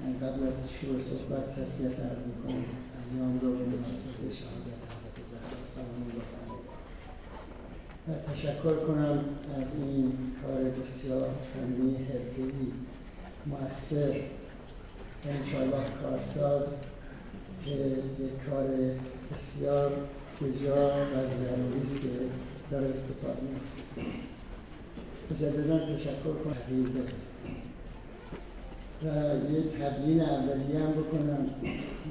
قبل از شروع صحبت تسلیت عرض می‌کنم. ایام رو به مناسبت شهادت حضرت زهرا سلام الله تشکر کنم از این کار بسیار فنی حرفه‌ای مؤثر و انشاءالله کارساز که یک کار بسیار بجا و ضروری است که داره اتفاق میفته مجددا تشکر کنم. یه تبیین اولیه هم بکنم.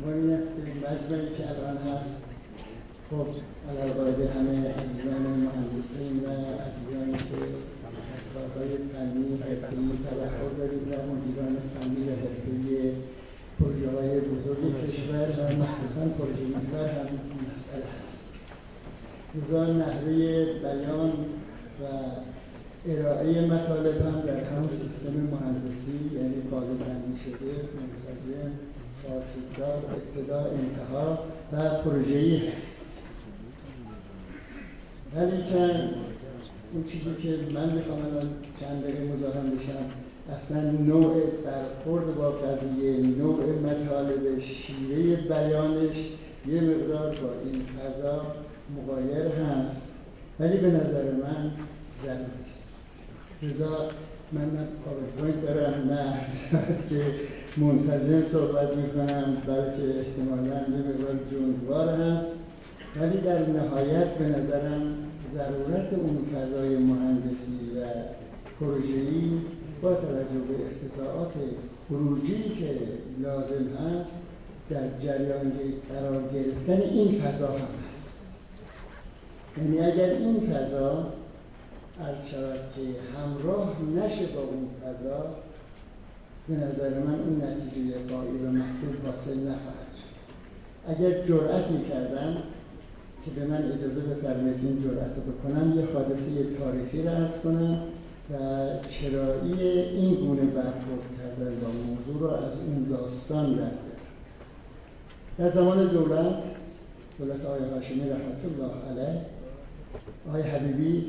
با این است که الان هست. خب علاقاید همه عزیزان مهندسین و عزیزانی که کارهای فنی حرفه‌ای توقع دارید و مدیران فنی و حرفه‌ای پروژه های بزرگ کشور و مخصوصا پروژه محور هم مسئله هست. لذا نحوه بیان و ارائه مطالب هم در همون سیستم مهندسی یعنی قابل بندی شده منسجم چارچوبدار ابتدا انتها و پروژه‌ای هست. ولی که اون چیزی که من می‌خوام چند دقیقه مزاحم بشم اصلا نوع برخورد با قضیه نوع مطالب شیوه بیانش یه مقدار با این فضا مغایر هست. ولی به نظر من ضروری. لذا من پاورپوینت دارم نه که منسجم صحبت می‌کنم بلکه احتمالا یه مقدار جوندوار هست. ولی در نهایت به نظرم ضرورت اون فضای مهندسی و پروژه‌ای با توجه به اقتضائات خروجی که لازم هست در جریان قرار گرفتن این فضا هم هست. یعنی اگر این فضا عرض شود که همراه نشه با اون فضا به نظر من اون نتیجه قایی و محدود حاصل نخواهد شد. اگر جرأت می‌کردم که به من اجازه بفرمایید این جرأت رو بکنم یه حادثه تاریخی رو ارز کنم و چرایی این گونه برخورد کردن با موضوع رو از اون داستان در در زمان دولت دولت آقای هاشمی رحمت الله علیه آقای حبیبی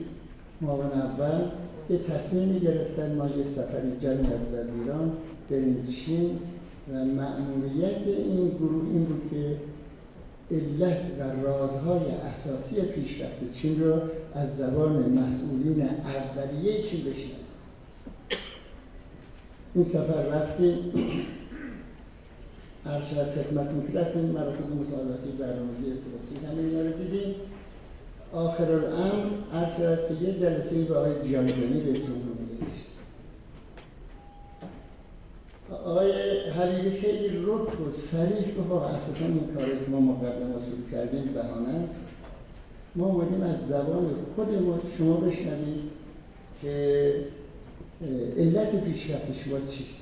معاون اول یه تصمیمی گرفتن ما یه سفری جمعی از وزیران بریم چین و مأموریت این گروه این بود که علت و رازهای اساسی پیشرفت چین رو از زبان مسئولین اولیه چین بشنویم این سفر رفتیم. هر خدمتتون که رفتیم مراکز مطالعاتی برنامه‌ریزی استراتژیک همه رو دیدیم. آخر هر شاید که یه جلسه به آقای جانزنی به جمهوری نوشت آقای حبیبی خیلی رک و سریح به اساسا این کاری که ما مقدمات شروع کردیم بهانه است. ما اومدیم از زبان خودمون شما بشنوید که علت پیشرفت شما چیست.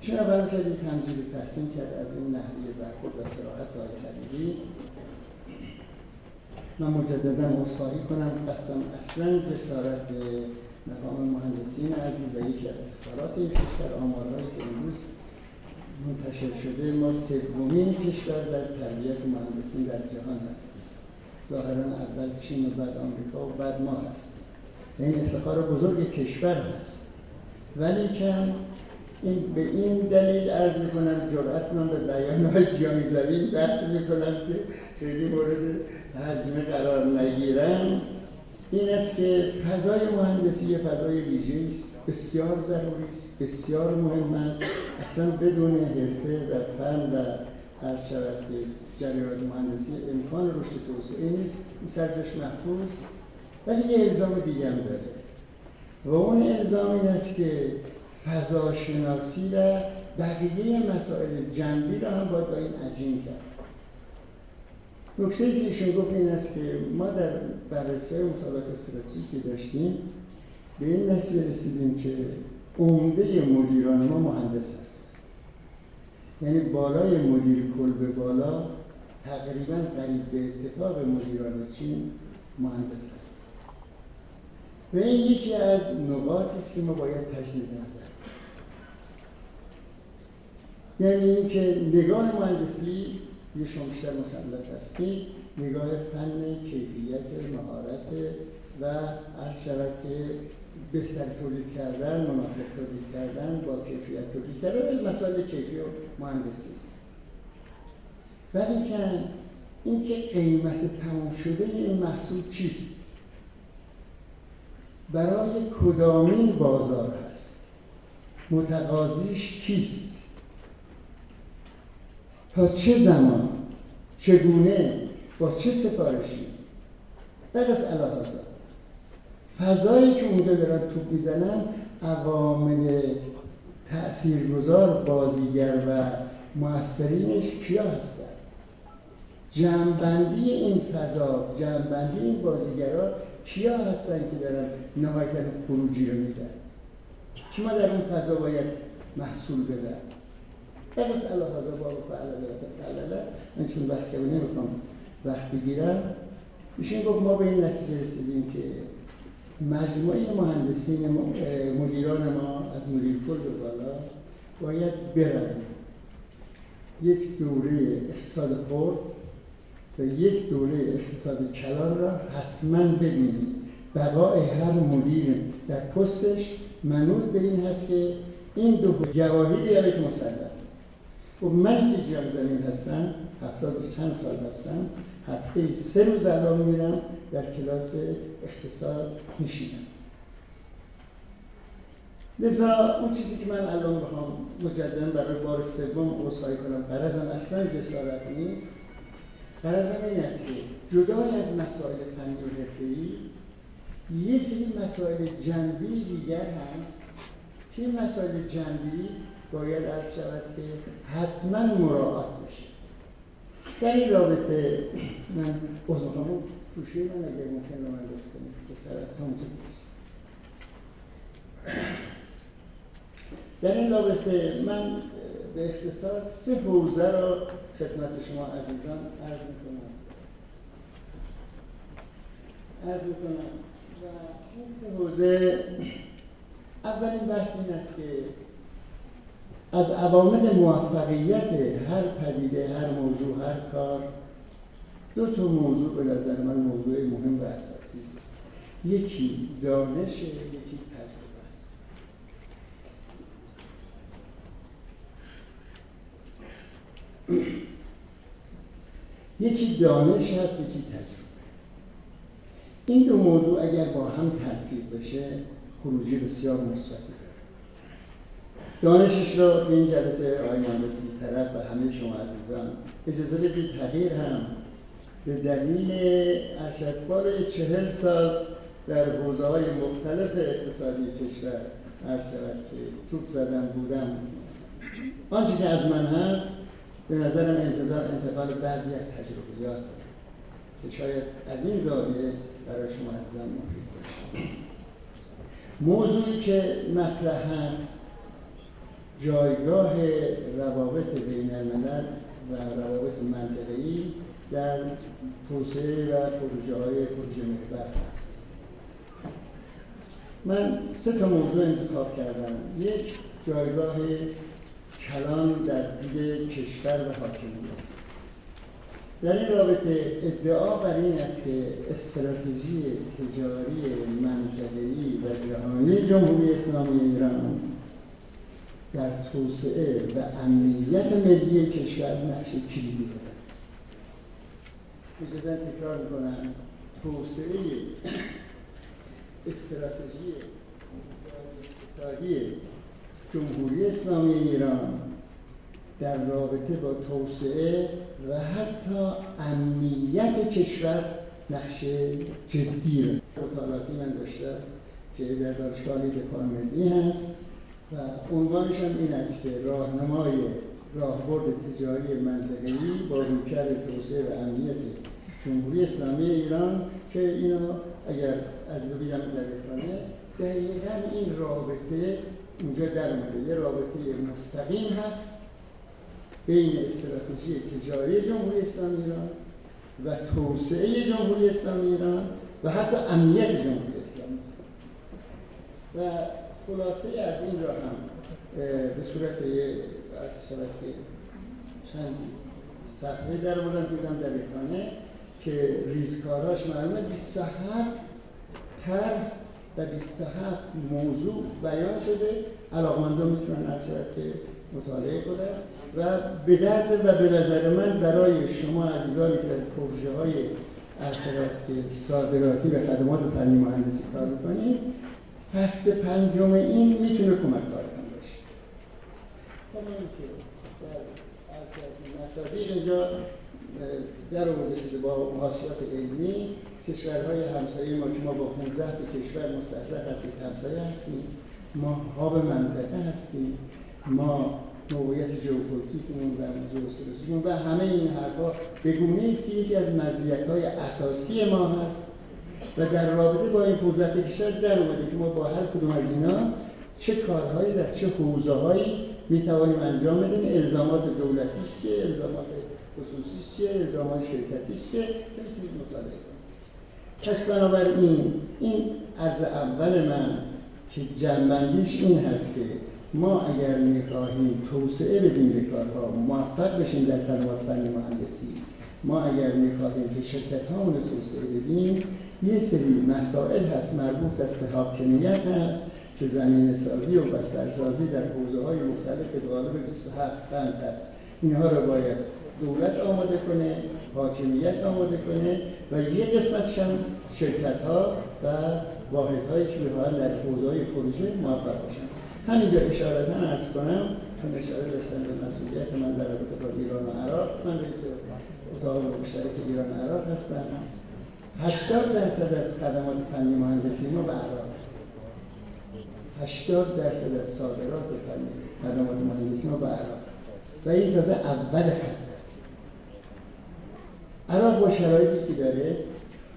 چون اول کردی تمجید تحسین کرد از این نحوه برخورد و سراحت آقای حبیبی من مجددا اصلاحی کنم قصدم اصلا جسارت به مقام مهندسین عزیز و یکی از این کشور آمارهایی که امروز منتشر شده ما سومین کشور در تربیت مهندسین در جهان هستیم. ظاهرا اول چین و بعد آمریکا و بعد ما هستیم. این افتخار بزرگ کشور هست. ولی که این به این دلیل عرض می‌کنم جرأت من به بیان های جانزوی دست می‌کنم که خیلی مورد ترجمه قرار نگیرم این است که فضای مهندسی فضای ویژه است بسیار ضروری است بسیار مهم است. اصلا بدون حرفه و فن و هر شود که جریان مهندسی امکان رشد توسعه نیست این سرجش محفوظ ولی یه الزام دیگه هم داره. و اون الزام این است که فضاشناسی و بقیه مسائل جنبی را هم باید با این عجین کرد. نکته که ایشون گفت این است که ما در بررسی مطالعات استراتژیکی داشتیم به این نتیجه رسیدیم که عمده مدیران ما مهندس هست یعنی بالای مدیر کل به بالا تقریبا قریب به اتفاق مدیران چین مهندس هست و این یکی از نقاطی است که ما باید تجدید نظر یعنی اینکه نگاه مهندسی یه شما بیشتر مسلط هستید نگاه فن کیفیت مهارت و عرض شود که بهتر تولید کردن مناسب تولید کردن با کیفیت تولید کردن مسائل کیفی و مهندسی است. ولی که اینکه قیمت تمام شده این محصول چیست؟ برای کدامین بازار هست. متقاضیش کیست؟ تا چه زمان؟ چگونه؟ با چه سفارشی؟ در از فضایی که اونجا دارن توپ می‌زنن عوامل تاثیرگذار بازیگر و موثرینش کیا هستن؟ جمعبندی این فضا جمعبندی این بازیگرا کیا هستن که دارن نهایتا خروجی رو میدن؟ که ما در اون فضا باید محصول بدن. بس الله هزا باب فعلا من چون وقت نمی‌خوام وقت بگیرم. میشه گفت ما به این نتیجه رسیدیم که مجموعه مهندسین مدیران ما از مدیر کل به بالا باید برن. یک دوره اقتصاد خورد و یک دوره اقتصاد کلان را حتما ببینید بقای هر مدیر در پستش منوط به این هست که این دو جواهی بیاره که مسلم و من که جیان زمین هستم هفتاد چند سال هستم هفته سه روز الان میرم در کلاس اقتصاد میشینم. لذا اون چیزی که من الان بخوام مجددا برای بار سوم عذرخواهی کنم قرضم اصلا جسارت نیست. قرضم این است که جدای از مسائل فنی و حرفه‌ای یه سری مسائل جنبی دیگر هست که این مسائل جنبی باید از شود که حتما مراعات بشه. در این رابطه من بزرگمون توشه من اگر ممکن من دست کنیم که سرطان در این رابطه من به اختصار سه حوزه را خدمت شما عزیزان عرض می‌کنم. عرض می‌کنم. و این سه حوزه اولین بحث این است که از عوامل موفقیت هر پدیده هر موضوع هر کار دو تا موضوع به نظر من موضوع مهم و اساسی است. یکی دانش یکی تجربه است. یکی دانش هست یکی تجربه. این دو موضوع اگر با هم ترکیب بشه خروجی بسیار مثبتی دانشش تو این جلسه آقای مهندسی طرف و همه شما عزیزان اجازه بدید تغییر هم به دلیل اشدبار چهل سال در حوزه های مختلف اقتصادی کشور عرض که توپ زدن بودم آنچه که از من هست به نظرم انتظار انتقال بعضی از تجربیات که شاید از این زاویه برای شما عزیزان مفید باشه. موضوعی که مطرح هست جایگاه روابط بین الملل و روابط منطقه‌ای در توسعه و پروژه های پروژه محور هست من سه تا موضوع انتخاب کردم. یک جایگاه کلان در دید کشور و حاکمیت. در این رابطه ادعا بر این است که استراتژی تجاری منطقه‌ای و جهانی جمهوری اسلامی ایران در توسعه و امنیت ملی کشور نقش کلیدی دارد. اجازه تکرار می‌کنم. توسعه استراتژی اقتصادی جمهوری اسلامی ایران در رابطه با توسعه و حتی امنیت کشور نقش جدی مطالعاتی من داشته که در دانشگاه دفاع ملی هست. و عنوانش هم این است که راهنمای راهبرد تجاری منطقه‌ای با رویکرد توسعه و امنیت جمهوری اسلامی ایران که اینا اگر از بگم در دقیقا این رابطه اونجا در مورد یه رابطه مستقیم هست بین استراتژی تجاری جمهوری اسلامی ایران و توسعه جمهوری اسلامی ایران و حتی امنیت جمهوری اسلامی. و خلاصه از این را هم به صورت یه چند صفحه در بودم دیدم در خانه که ریزکاراش معلومه 27 هر و 27 موضوع بیان شده. علاقمندان می‌تونن هر که مطالعه کنن و به درد و به نظر من برای شما عزیزانی که در پروژه های صادراتی و خدمات فنی مهندسی کار می‌کنید هست پنجم این می‌تونه کمک کارتون باشه کما اینکه در مصادیق اینجا در آورده شده با محاسبات علمی کشورهای همسایه ما که ما با 15 کشور مستحضر هستیم همسایه هستیم ما هاب منطقه هستیم ما موقعیت ژئوپلیتیکمون و ژئوسیاسیمون و همه این حرفا به گونه است که یکی از مزیت‌های اساسی ما هست. و در رابطه با این 15 کشور در اومده که ما با هر کدوم از اینا چه کارهایی در چه حوزه هایی می توانیم انجام بدیم. الزامات دولتیش چیه الزامات خصوصی چیه الزامات شرکتیش چیه می‌تونید مطالعه کنید پس بنابراین این عرض اول من که جنبندیش این هست که ما اگر می‌خواهیم توسعه بدیم به کارها موفق بشیم در خدمات فنی مهندسی. ما اگر می‌خواهیم که شرکت هامون توسعه بدیم یه سری مسائل هست مربوط به حاکمیت هست که زمین سازی و بسترسازی در حوزه های مختلف که غالب 27 بند هست. اینها رو باید دولت آماده کنه حاکمیت آماده کنه و یه قسمتش هم شرکت ها و واحد هایی که می‌خواهند در حوزه های پروژه موفق باشن. همینجا اشارتا ارز کنم چون اشاره داشتن به مسئولیت من در رابطه با ایران و عراق من رئیس اتاق مشترک ایران و عراق هستم. 80 درصد از خدمات فنی مهندسی ما به عراق 80 درصد از صادرات فنی خدمات مهندسی ما به عراق و این تازه اول خط عراق با شرایطی که داره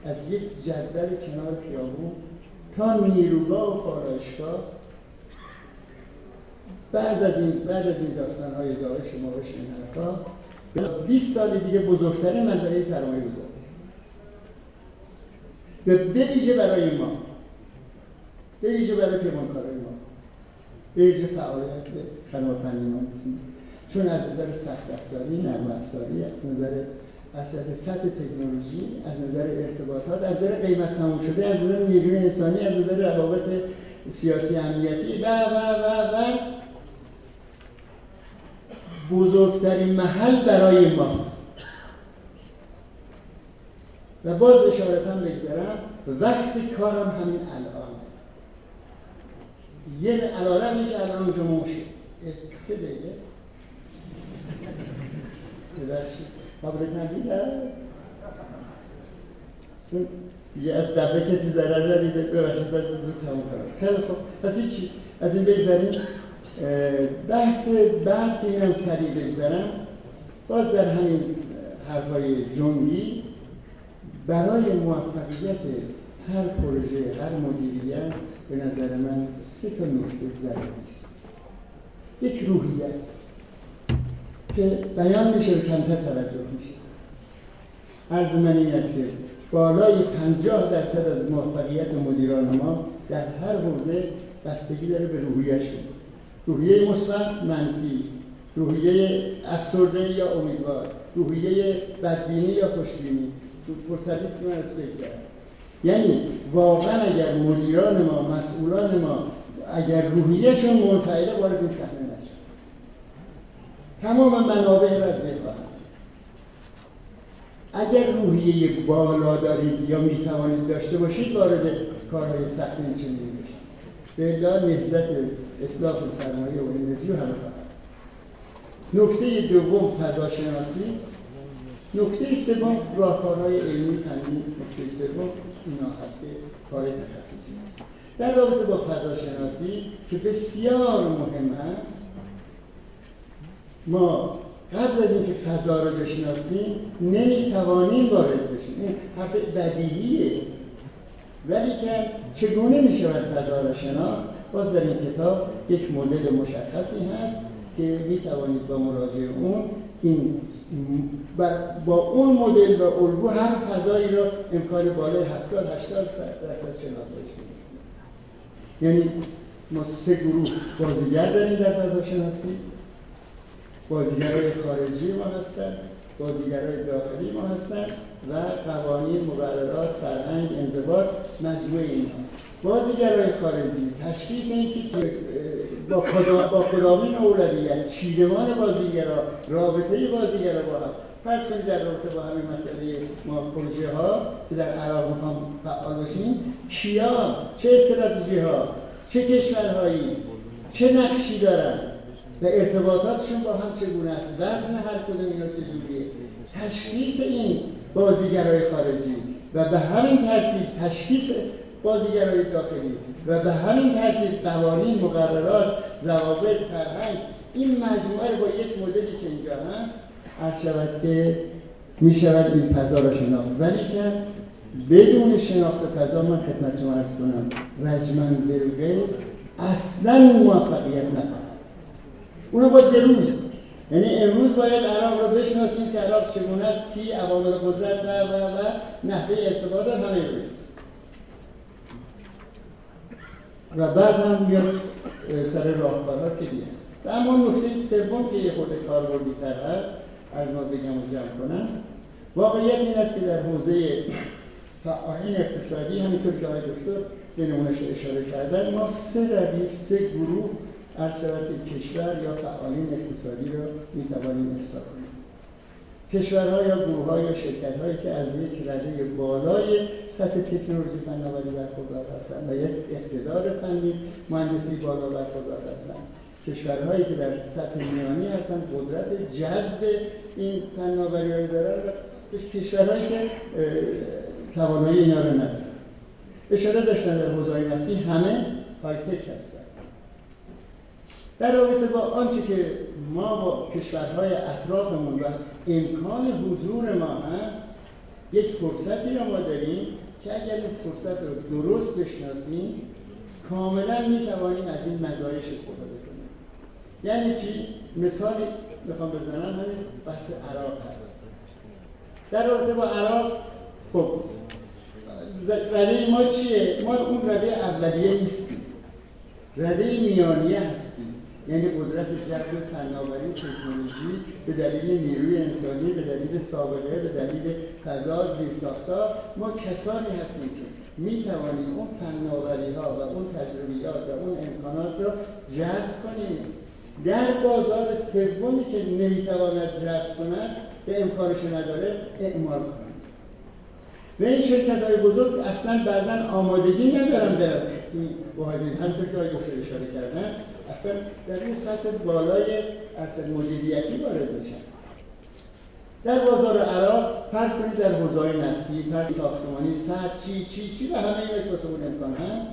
از یک جدول کنار خیابون تا نیروگاه و پارایشگاه بعد از این بعد از این داستان های داعش ماهش این حرفا 20 سال دیگه بزرگترین منطقه سرمایه گذاری به ویژه برای ما. به برای پیمانکارای ما. به ویژه فعالیت خدمات فنی چون از نظر سخت افزاری نرم افزاری از نظر از سطح تکنولوژی از نظر ارتباطات از نظر قیمت تموم شده از نظر نیروی انسانی از نظر روابط سیاسی امنیتی و و و و بزرگترین محل برای ماست. و باز اشارتا بگذارم وقتی کارم همین الان. یه علارم که الان اونجا موشه سه دقیقه. ببخشید. قابلت ندیدم چون یه از دفعه کسی ضرر ندیده ببخشید باید زود تموم کنم. خیلی خوب. پس چی؟ از این بگذاریم بحث بعد که اینم سریع بگذارم باز در همین حرفای جنگی برای موفقیت هر پروژه هر مدیریت به نظر من سه تا نکته ضروری است. یک روحیت که بیان میشه کمتر توجه میشه. عرض من این است که بالای پنجاه درصد از موفقیت مدیران ما در هر حوزه بستگی داره به روحیهشون روحیه مثبت منفی. روحیه افسرده یا امیدوار. روحیه بدبینی یا خوشبینی. من از یعنی واقعا اگر مدیران ما مسئولان ما اگر روحیهشون منفعله وارد این صحنه نشد تمام منابع را از اگر روحیه بالا دارید یا می توانید داشته باشید وارد کارهای سخت چنین بشید. به الا نهزت اطلاق سرمایه و انرژی و نکته دوم فضاشناسی. است نکته سوم راهکارهای علمی فنی نکته سوم اینا هست که کار تخصصی هست در رابطه با فضاشناسی که بسیار مهم است ما قبل از اینکه فضا رو بشناسیم نمی‌توانیم وارد بشیم. این حرف بدیهیه. ولی که چگونه می‌شود فضا را شناخت؟ باز در این کتاب یک مدل مشخصی هست که می‌توانید با مراجعه اون این با اون مدل و الگو هر فضایی را امکان بالای 70 80 درصد شناسایی یعنی ما سه گروه بازیگر داریم در فضا شناسی بازیگرای خارجی ما هستند بازیگرای داخلی ما هستند و قوانین مقررات فرهنگ انضباط مجموعه اینها. بازیگرای خارجی تشخیص این که با, کدا... با کدامین اولویت چیدمان بازیگرا رابطه بازیگرا با هم. فرض کنید در رابطه با همین مسئله ما پروژه ها که در عراق می‌خوام فعال باشیم کیا؟ چه استراتژی ها؟ چه کشورهایی؟ چه نقشی دارن؟ و ارتباطاتشون با هم چگونه است؟ وزن هر کدوم اینا چجوریه؟ تشخیص این بازیگرای خارجی. و به همین ترتیب تشخیص بازیگرای داخلی و به همین ترتیب قوانین مقررات ضوابط فرهنگ این مجموعه با یک مدلی که اینجا هست عرض شود که می شود این فضا را شناخت. ولی که بدون شناخت فضا من خدمت شما ارز کنم رجمن بلغه اصلا موفقیت نکنم اونو با دروز یعنی امروز باید عراق رو بشناسیم که عراق چگونه است کی عوامل قدرت و و و نحوه ارتباطات همه روز. و بعد هم میاد سر راهکارها که دیگه و اما نکته سوم که یه تر هست از ما بگم و جمع کنم واقعیت این است که در حوزه فعالین اقتصادی همینطور که آقای دکتر به نمونش اشاره کردن ما سه ردیف سه گروه از کشور یا فعالین اقتصادی را می‌توانیم احسا کنیم. کشورها یا گروه یا شرکت هایی که از یک رده بالای سطح تکنولوژی فناوری برخوردار هستند و یک اقتدار فنی مهندسی بالا برخوردار هستند. کشورهایی که در سطح میانی هستن قدرت جذب این فناوری رو دارن و کشورهایی که توانایی اینا رو ندارن اشاره داشتن در حوزه نفتی همه هایتک هستن در رابطه با آنچه که ما با کشورهای اطرافمون و امکان حضور ما هست. یک فرصتی رو ما داریم که اگر این فرصت رو درست بشناسیم کاملا می توانیم از این مزایش استفاده کنیم. یعنی چی؟ مثالی می‌خوام بزنم همین بحث عراق هست. در رابطه با عراق خب رده ما چیه؟ ما اون رده اولیه نیستیم. رده میانیه هستیم. یعنی قدرت جذب فناوری تکنولوژی به دلیل نیروی انسانی به دلیل سابقه به دلیل فضا زیرساختها ما کسانی هستیم که می توانیم اون فناوری ها و اون تجربیات و اون امکانات رو جذب کنیم. در بازار سومی که نمی‌تواند جذب کند به امکانش نداره اعمال کنیم. و این شرکت های بزرگ اصلا بعضا آمادگی ندارن این واحدین همطور که اشاره کردن در این سطح بالای اصل مدیریتی وارد میشن. در بازار عراق فرض کنید در حوزه نفتی پس ساختمانی سد چی چی چی و همه این اون امکان هست.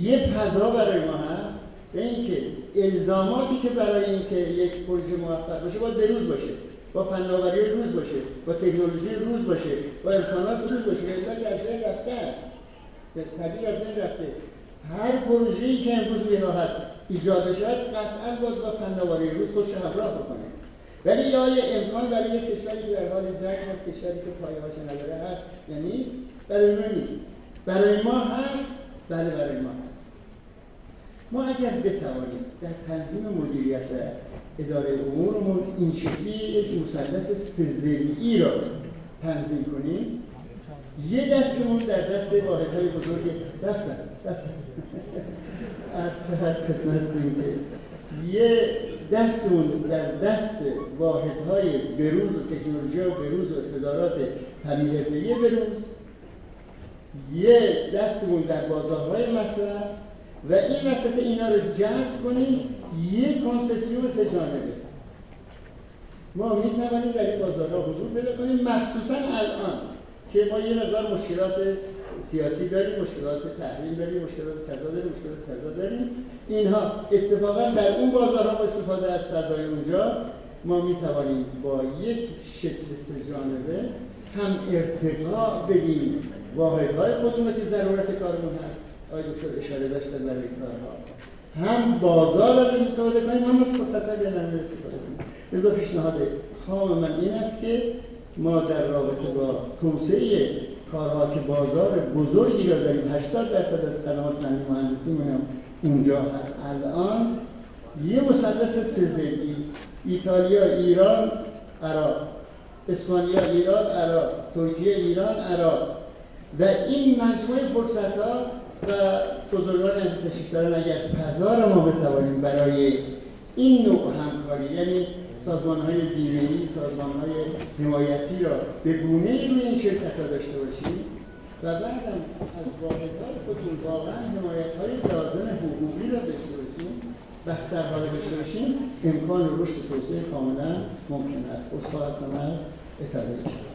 یه فضا برای ما هست به اینکه الزاماتی که برای اینکه یک پروژه موفق باشه باید بروز باشه. با فناوری روز باشه با تکنولوژی روز باشه با امکانات روز باشه. یعنی از بین رفته است. طبیعی از رفته. هر پروژه‌ای که امروز به راحت ایجاد شد قطعا باز با فناوری روز خودش همراه بکنه. ولی یا یه امکان برای یک کشوری که در حال جنگ هست کشوری که پایه‌هاش نداره هست یا نیست؟ برای ما نیست. برای ما هست بله برای ما هست. ما اگر بتوانیم در تنظیم مدیریت اداره امورمون این شکلی یک مثلث سزلی را تنظیم کنیم یه دستمون در دست واحدهای بزرگ دفتر از خدمتتون که یه دستمون در دست واحدهای بروز و تکنولوژی و بروز و اقتدارات تبیه بروز. یه دستمون در بازارهای مصرف و این وسط اینا رو جذب کنیم یه کنسسیون سه جانبه. ما می توانیم در این بازارها حضور پیدا کنیم. مخصوصا الان که ما یه مقدار مشکلات سیاسی داریم مشکلات تحریم داریم مشکلات کذا داریم مشکلات کذا داریم. اینها اتفاقا در اون بازارها با استفاده از فضای اونجا. ما می توانیم با یک شکل سه جانبه هم ارتقا بدیم. واحدهای خودمون که ضرورت کارمون هست. آقای دکتر اشاره داشتن برای کارها. هم بازار از استفاده کنیم هم از فرصت های استفاده کنیم. لذا پیشنهاد خام من این است که ما در رابطه با توسعه کارها که بازار بزرگی را داریم. 80 درصد از خدمات فنی مهندسی هم اونجا هست. الان یه مثلث سزدی ایتالیا ایران عراق. اسپانیا ایران عراق. ترکیه ایران عراق. و این مجموعه فرصت ها و بزرگان تشریف دارن اگر پزار ما بتوانیم برای این نوع همکاری یعنی سازمان های بیمهی، سازمان های حمایتی را به گونه روی این شرکت ها داشته باشیم و بعدم از واحدهای خودمون واقعا حمایت های لازم حقوقی را داشته باشیم بسترها را داشته باشیم امکان رشد توسعه کاملا ممکن است. استاد هستم از اطلاعی